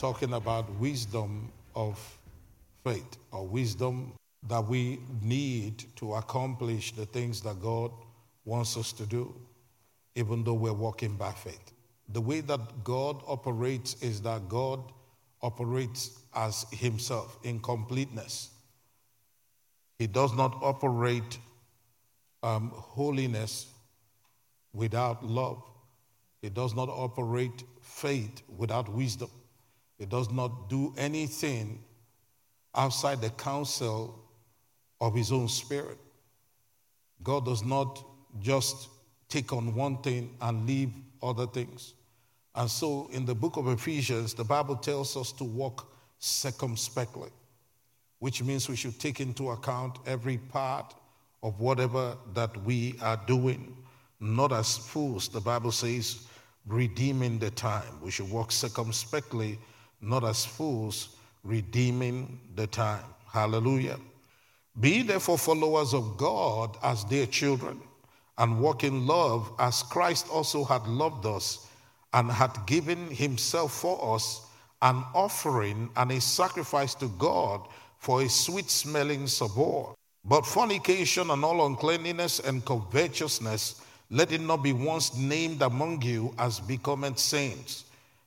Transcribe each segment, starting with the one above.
talking about wisdom of faith or wisdom that we need to accomplish the things that God wants us to do, even though we're walking by faith. The way that God operates is that God operates as Himself in completeness. He does not operate um, holiness without love. He does not operate faith without wisdom. He does not do anything outside the counsel of his own spirit. God does not just take on one thing and leave other things. And so in the book of Ephesians, the Bible tells us to walk circumspectly, which means we should take into account every part of whatever that we are doing, not as fools, the Bible says, redeeming the time. We should walk circumspectly, not as fools, redeeming the time. Hallelujah. Be therefore followers of God as dear children, and walk in love as Christ also had loved us and had given himself for us an offering and a sacrifice to God for a sweet smelling savour. But fornication and all uncleanness and covetousness, let it not be once named among you as becometh saints,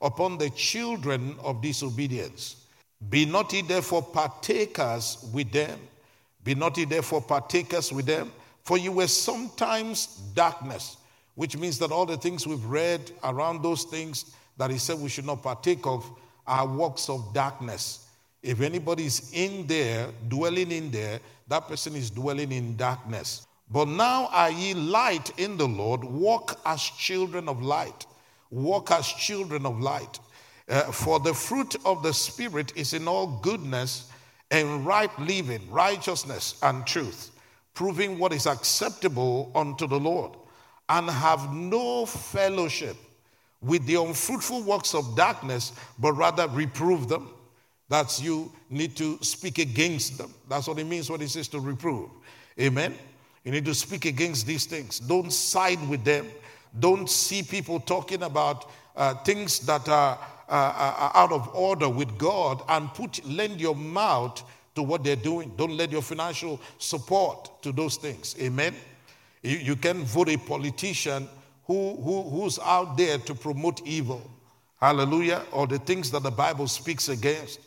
upon the children of disobedience. Be not ye therefore partakers with them. Be not ye therefore partakers with them, for you were sometimes darkness, which means that all the things we've read around those things that he said we should not partake of are works of darkness. If anybody is in there, dwelling in there, that person is dwelling in darkness. But now are ye light in the Lord, walk as children of light. Walk as children of light. Uh, for the fruit of the Spirit is in all goodness and right living, righteousness and truth, proving what is acceptable unto the Lord, and have no fellowship with the unfruitful works of darkness, but rather reprove them. That's you need to speak against them. That's what it means when it says to reprove. Amen. You need to speak against these things. Don't side with them. Don't see people talking about uh, things that are, uh, are out of order with God and put lend your mouth to what they're doing. Don't lend your financial support to those things. Amen. You, you can vote a politician who, who, who's out there to promote evil. Hallelujah. Or the things that the Bible speaks against.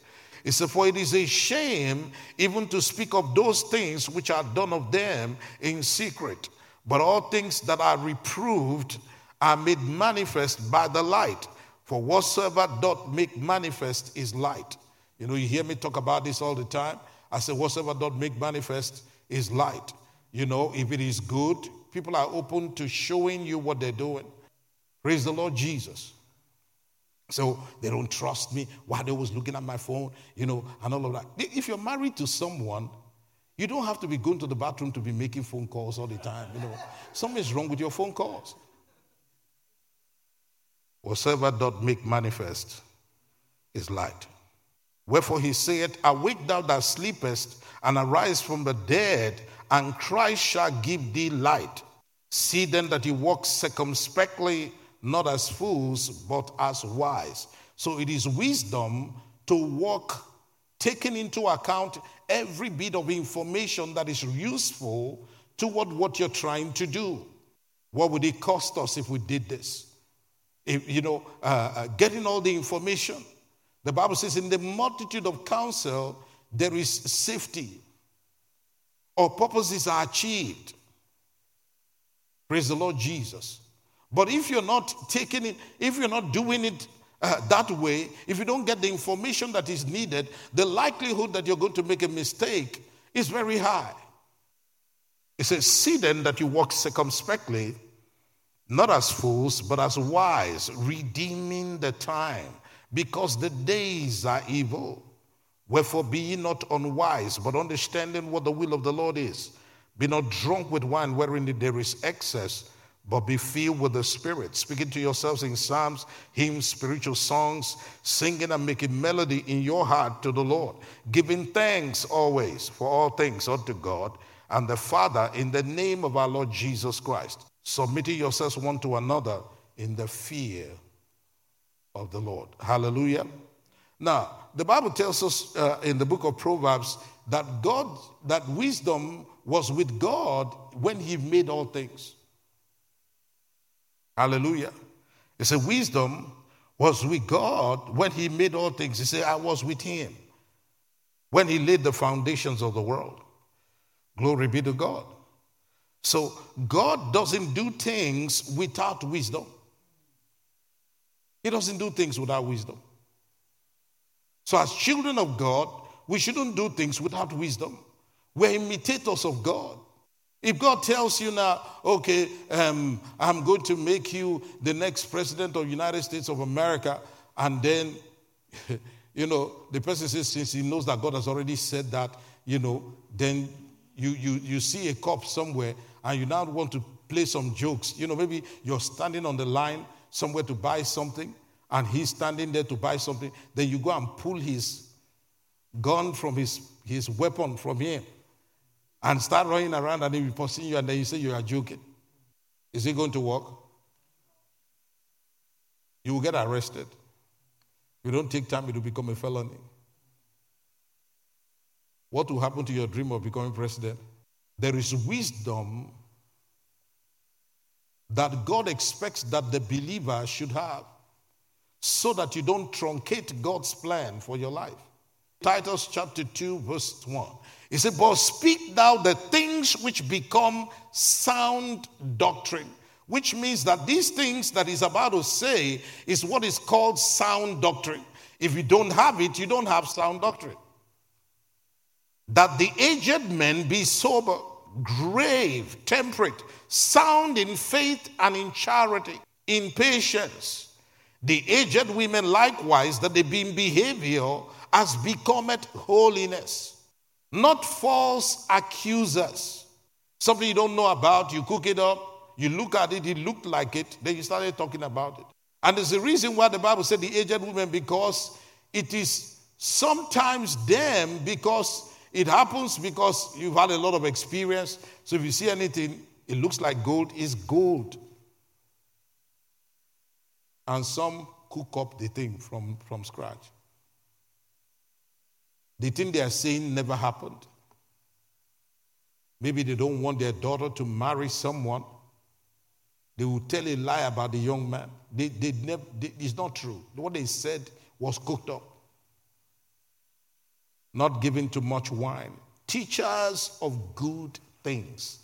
It says, For it is a shame even to speak of those things which are done of them in secret. But all things that are reproved are made manifest by the light. For whatsoever doth make manifest is light. You know, you hear me talk about this all the time. I say, whatsoever doth make manifest is light. You know, if it is good, people are open to showing you what they're doing. Praise the Lord Jesus. So they don't trust me. Why they was looking at my phone, you know, and all of that. If you're married to someone, you don't have to be going to the bathroom to be making phone calls all the time. You know, something's wrong with your phone calls. Whatsoever doth make manifest is light. Wherefore he saith, Awake thou that sleepest, and arise from the dead, and Christ shall give thee light. See then that you walk circumspectly, not as fools, but as wise. So it is wisdom to walk, taking into account every bit of information that is useful toward what you're trying to do. What would it cost us if we did this? If, you know, uh, uh, getting all the information. The Bible says, in the multitude of counsel, there is safety or purposes are achieved. Praise the Lord Jesus. But if you're not taking it, if you're not doing it uh, that way, if you don't get the information that is needed, the likelihood that you're going to make a mistake is very high. It says, See then that you walk circumspectly, not as fools, but as wise, redeeming the time, because the days are evil. Wherefore be ye not unwise, but understanding what the will of the Lord is. Be not drunk with wine wherein there is excess, but be filled with the Spirit, speaking to yourselves in psalms, hymns, spiritual songs, singing and making melody in your heart to the Lord, giving thanks always for all things unto God and the Father in the name of our Lord Jesus Christ, submitting yourselves one to another in the fear of the Lord. Hallelujah. Now, the Bible tells us uh, in the book of Proverbs that God, that wisdom was with God when He made all things. Hallelujah. He said, Wisdom was with God when He made all things. He said, I was with Him when He laid the foundations of the world. Glory be to God. So, God doesn't do things without wisdom. He doesn't do things without wisdom. So, as children of God, we shouldn't do things without wisdom. We're imitators of God. If God tells you now, okay, um, I'm going to make you the next president of United States of America, and then, you know, the person says, since he knows that God has already said that, you know, then you, you, you see a cop somewhere and you now want to play some jokes. You know, maybe you're standing on the line somewhere to buy something, and he's standing there to buy something. Then you go and pull his gun from his, his weapon from him and start running around and he'll be pursuing you and then you say you are joking. Is it going to work? You will get arrested. If you don't take time, it will become a felony. What will happen to your dream of becoming president? There is wisdom that God expects that the believer should have so that you don't truncate God's plan for your life. Titus chapter 2, verse 1. He said, But speak thou the things which become sound doctrine. Which means that these things that he's about to say is what is called sound doctrine. If you don't have it, you don't have sound doctrine. That the aged men be sober, grave, temperate, sound in faith and in charity, in patience. The aged women likewise, that they be in behavior as becometh holiness, not false accusers. Something you don't know about, you cook it up, you look at it, it looked like it, then you started talking about it. And there's a reason why the Bible said the aged woman, because it is sometimes them, because it happens because you've had a lot of experience. So if you see anything, it looks like gold, is gold. And some cook up the thing from, from scratch. The thing they are saying never happened. Maybe they don't want their daughter to marry someone. They will tell a lie about the young man. They, they never, they, it's not true. What they said was cooked up. Not giving too much wine. Teachers of good things.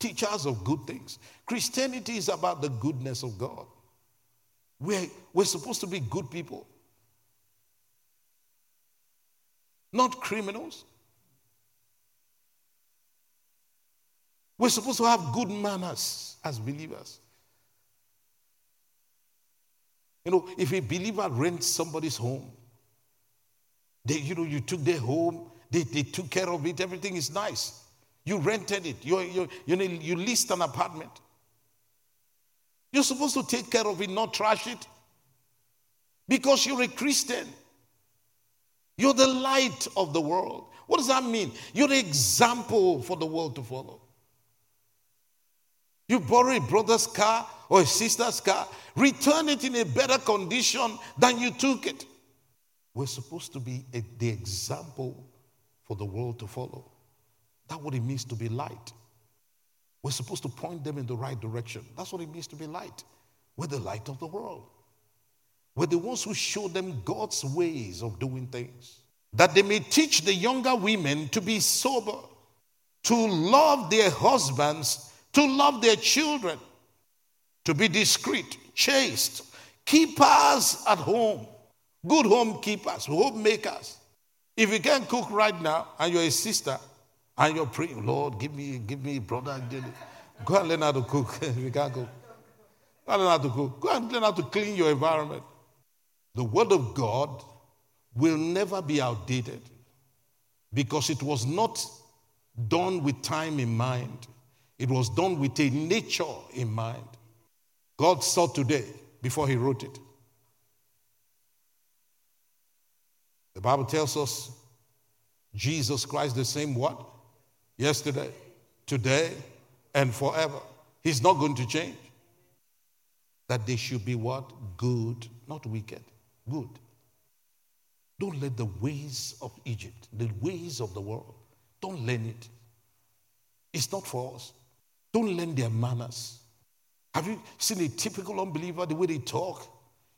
Teachers of good things. Christianity is about the goodness of God. We're, we're supposed to be good people. Not criminals. We're supposed to have good manners as believers. You know, if a believer rents somebody's home, they, you know, you took their home, they, they took care of it, everything is nice. You rented it, you you you know, you leased an apartment. You're supposed to take care of it, not trash it. Because you're a Christian. You're the light of the world. What does that mean? You're the example for the world to follow. You borrow a brother's car or a sister's car, return it in a better condition than you took it. We're supposed to be a, the example for the world to follow. That's what it means to be light. We're supposed to point them in the right direction. That's what it means to be light. We're the light of the world were the ones who showed them God's ways of doing things. That they may teach the younger women to be sober, to love their husbands, to love their children, to be discreet, chaste, keepers at home, good home keepers, homemakers. If you can't cook right now and you're a sister and you're praying, Lord, give me, give me brother, go and learn how to cook. if you can't cook, go and learn how to cook. Go and learn how to clean your environment. The Word of God will never be outdated. because it was not done with time in mind, it was done with a nature in mind. God saw today before He wrote it. The Bible tells us Jesus Christ the same what? Yesterday, today, and forever. He's not going to change. That they should be what? Good, not wicked. Good. Don't let the ways of Egypt, the ways of the world, don't learn it. It's not for us. Don't learn their manners. Have you seen a typical unbeliever, the way they talk,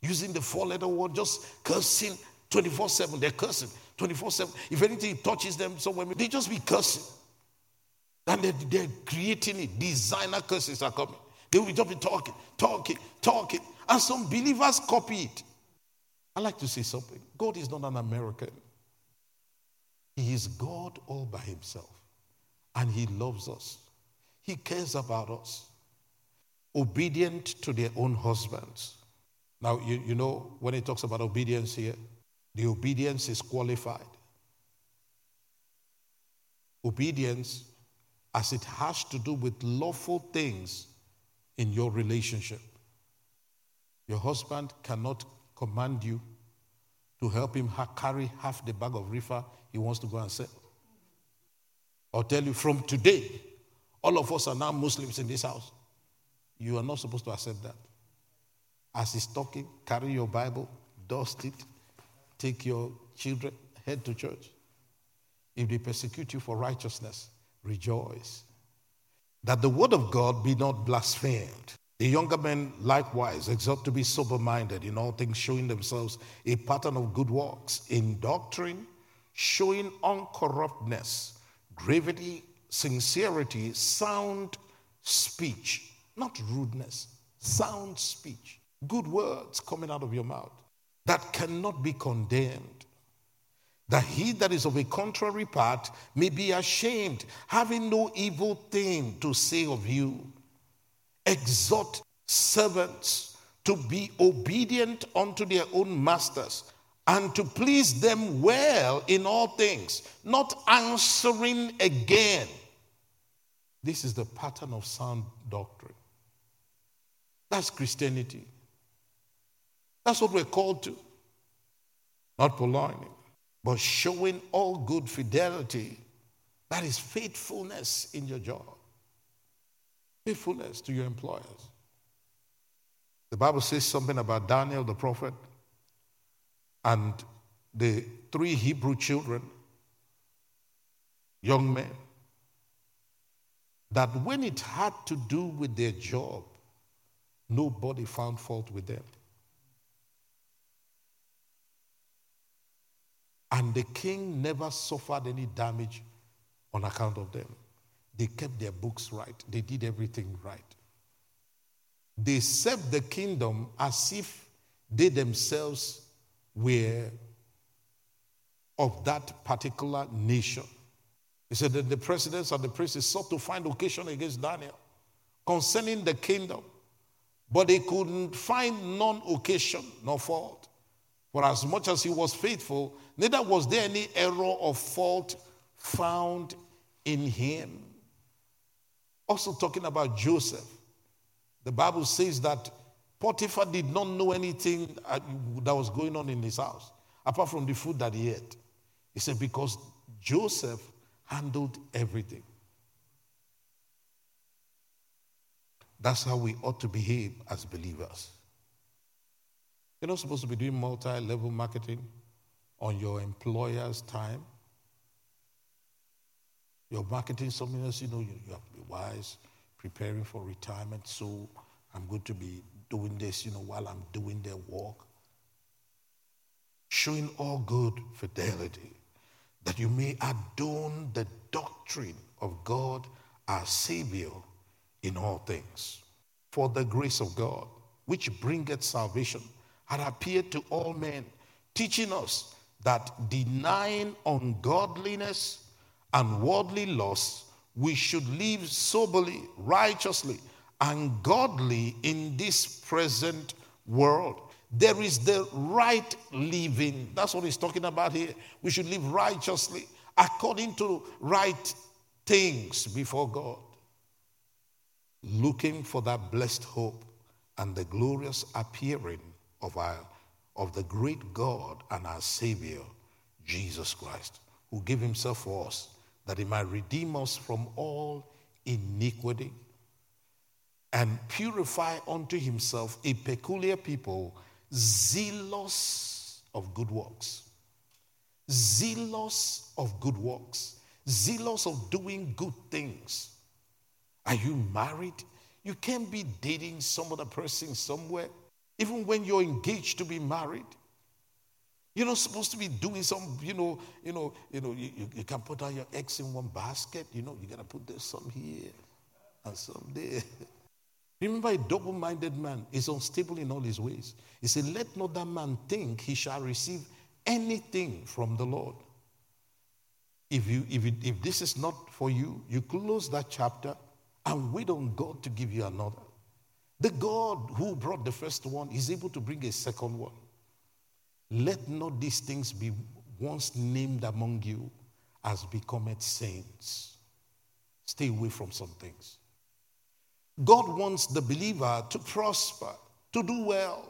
using the four letter word, just cursing 24 7? They're cursing 24 7. If anything touches them somewhere, they just be cursing. And they're, they're creating it. Designer curses are coming. They will just be talking, talking, talking. And some believers copy it. I like to say something God is not an American, He is God all by Himself. And He loves us, He cares about us. Obedient to their own husbands. Now, you, you know, when He talks about obedience here, the obedience is qualified. Obedience, as it has to do with lawful things in your relationship. Your husband cannot command you to help him carry half the bag of reefer he wants to go and sell. I'll tell you from today, all of us are now Muslims in this house. You are not supposed to accept that. As he's talking, carry your Bible, dust it, take your children, head to church. If they persecute you for righteousness, rejoice. That the word of God be not blasphemed. The younger men likewise exhort to be sober minded in all things, showing themselves a pattern of good works, in doctrine, showing uncorruptness, gravity, sincerity, sound speech, not rudeness, sound speech, good words coming out of your mouth that cannot be condemned. That he that is of a contrary part may be ashamed, having no evil thing to say of you exhort servants to be obedient unto their own masters and to please them well in all things, not answering again. This is the pattern of sound doctrine. That's Christianity. That's what we're called to. Not purloining, but showing all good fidelity. That is faithfulness in your job faithfulness to your employers. The Bible says something about Daniel the prophet and the three Hebrew children, young men, that when it had to do with their job, nobody found fault with them. And the king never suffered any damage on account of them. They kept their books right, they did everything right. They served the kingdom as if they themselves were of that particular nation. He said that the presidents and the princes sought to find occasion against Daniel concerning the kingdom, but they couldn't find none occasion nor fault. For as much as he was faithful, neither was there any error or fault found in him. Also, talking about Joseph, the Bible says that Potiphar did not know anything uh, that was going on in his house apart from the food that he ate. He said, because Joseph handled everything. That's how we ought to behave as believers. You're not supposed to be doing multi level marketing on your employer's time. You're marketing something else, you know, you, you have to be wise, preparing for retirement. So I'm going to be doing this, you know, while I'm doing their work. Showing all good fidelity, that you may adorn the doctrine of God our Savior in all things. For the grace of God, which bringeth salvation, had appeared to all men, teaching us that denying ungodliness and worldly lusts, we should live soberly, righteously, and godly in this present world. There is the right living. That's what he's talking about here. We should live righteously according to right things before God, looking for that blessed hope and the glorious appearing of our of the great God and our Savior, Jesus Christ, who gave himself for us that he might redeem us from all iniquity and purify unto himself a peculiar people, zealous of good works. Zealous of good works. Zealous of doing good things. Are you married? You can't be dating some other person somewhere, even when you're engaged to be married. You're not supposed to be doing some, you know, you know, you know, you, you, you can put all your eggs in one basket, you know, you gotta put this some here and some there. Remember, a double minded man is unstable in all his ways. He said, Let not that man think he shall receive anything from the Lord. If, you, if, you, if this is not for you, you close that chapter and wait on God to give you another. The God who brought the first one is able to bring a second one. Let not these things be once named among you as becometh saints. Stay away from some things. God wants the believer to prosper, to do well.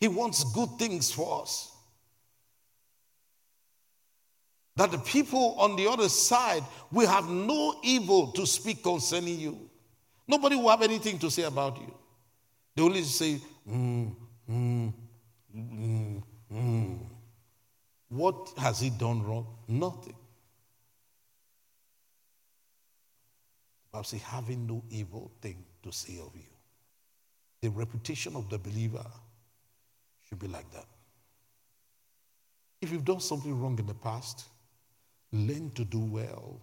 He wants good things for us. That the people on the other side will have no evil to speak concerning you. Nobody will have anything to say about you. They only say, mm, mm, mm, mm. What has he done wrong? Nothing. Bible says, having no evil thing to say of you. The reputation of the believer should be like that. If you've done something wrong in the past, learn to do well.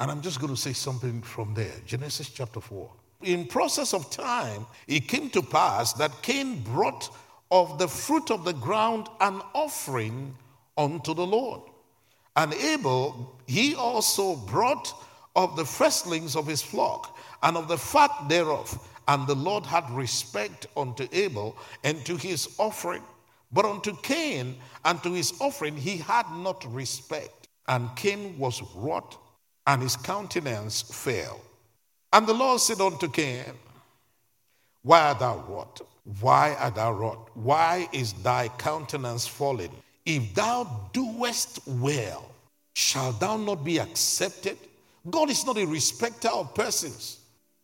And I'm just going to say something from there. Genesis chapter 4. In process of time, it came to pass that Cain brought of the fruit of the ground an offering unto the Lord. And Abel, he also brought of the firstlings of his flock and of the fat thereof. And the Lord had respect unto Abel and to his offering. But unto Cain and to his offering he had not respect. And Cain was wroth, and his countenance fell. And the Lord said unto Cain, Why art thou wroth? Why art thou wroth? Why is thy countenance fallen? If thou doest well, shall thou not be accepted? God is not a respecter of persons.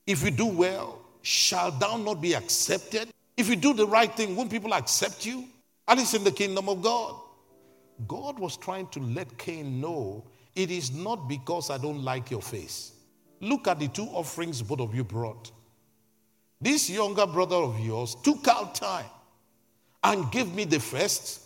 If you do well, shall thou not be accepted? If you do the right thing, won't people accept you? At least in the kingdom of God. God was trying to let Cain know it is not because I don't like your face. Look at the two offerings both of you brought. This younger brother of yours took out time and gave me the first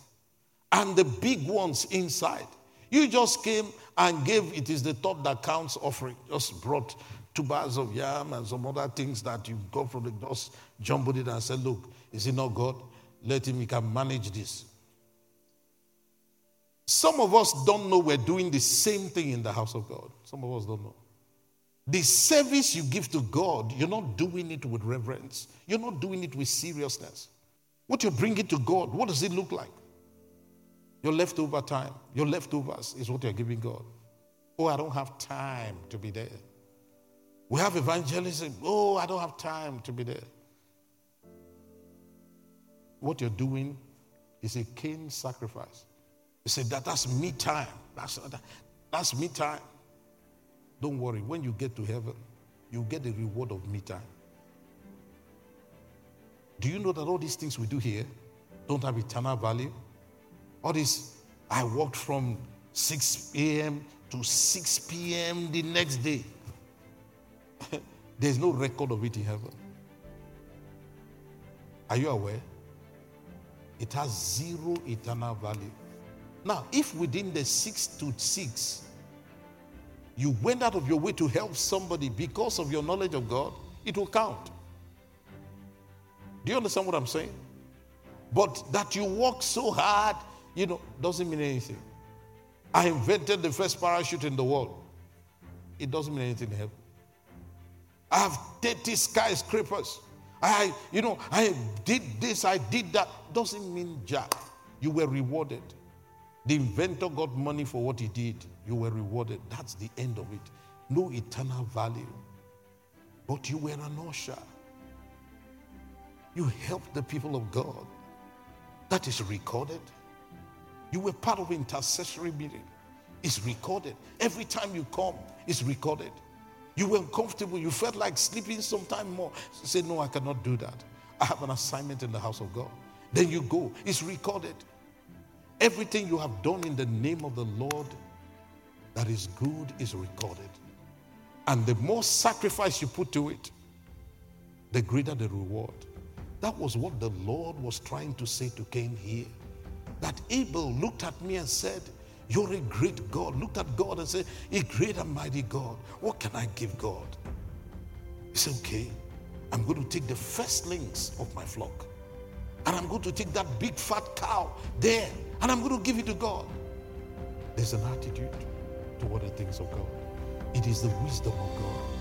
and the big ones inside. You just came and gave, it is the thought that counts offering. Just brought two bars of yam and some other things that you got from the, just jumbled it and said, Look, is it not God? Let him, he can manage this. Some of us don't know we're doing the same thing in the house of God. Some of us don't know. The service you give to God, you're not doing it with reverence. You're not doing it with seriousness. What you're bringing to God, what does it look like? Your leftover time, your leftovers is what you're giving God. Oh, I don't have time to be there. We have evangelism. Oh, I don't have time to be there. What you're doing is a Cain sacrifice. You say that that's me time. That's, that, that's me time. Don't worry. When you get to heaven, you get the reward of me time. Do you know that all these things we do here don't have eternal value? All this, I worked from 6 a.m. to 6 p.m. the next day. There's no record of it in heaven. Are you aware? It has zero eternal value. Now, if within the six to six, you went out of your way to help somebody because of your knowledge of God, it will count. Do you understand what I'm saying? But that you work so hard you know, doesn't mean anything. I invented the first parachute in the world. It doesn't mean anything in heaven. I have 30 skyscrapers. I, you know, I did this, I did that. Doesn't mean jack. You were rewarded. The inventor got money for what he did. You were rewarded. That's the end of it. No eternal value. But you were an usher. You helped the people of God. That is recorded. You were part of intercessory meeting. It's recorded. Every time you come, it's recorded. You were uncomfortable. You felt like sleeping sometime more. Say, No, I cannot do that. I have an assignment in the house of God. Then you go. It's recorded. Everything you have done in the name of the Lord that is good is recorded. And the more sacrifice you put to it, the greater the reward. That was what the Lord was trying to say to Cain here. That Abel looked at me and said, You're a great God. Looked at God and said, A great and mighty God. What can I give God? He said, Okay, I'm going to take the firstlings of my flock. And I'm going to take that big fat cow there and I'm going to give it to God. There's an attitude toward the things of God. It is the wisdom of God.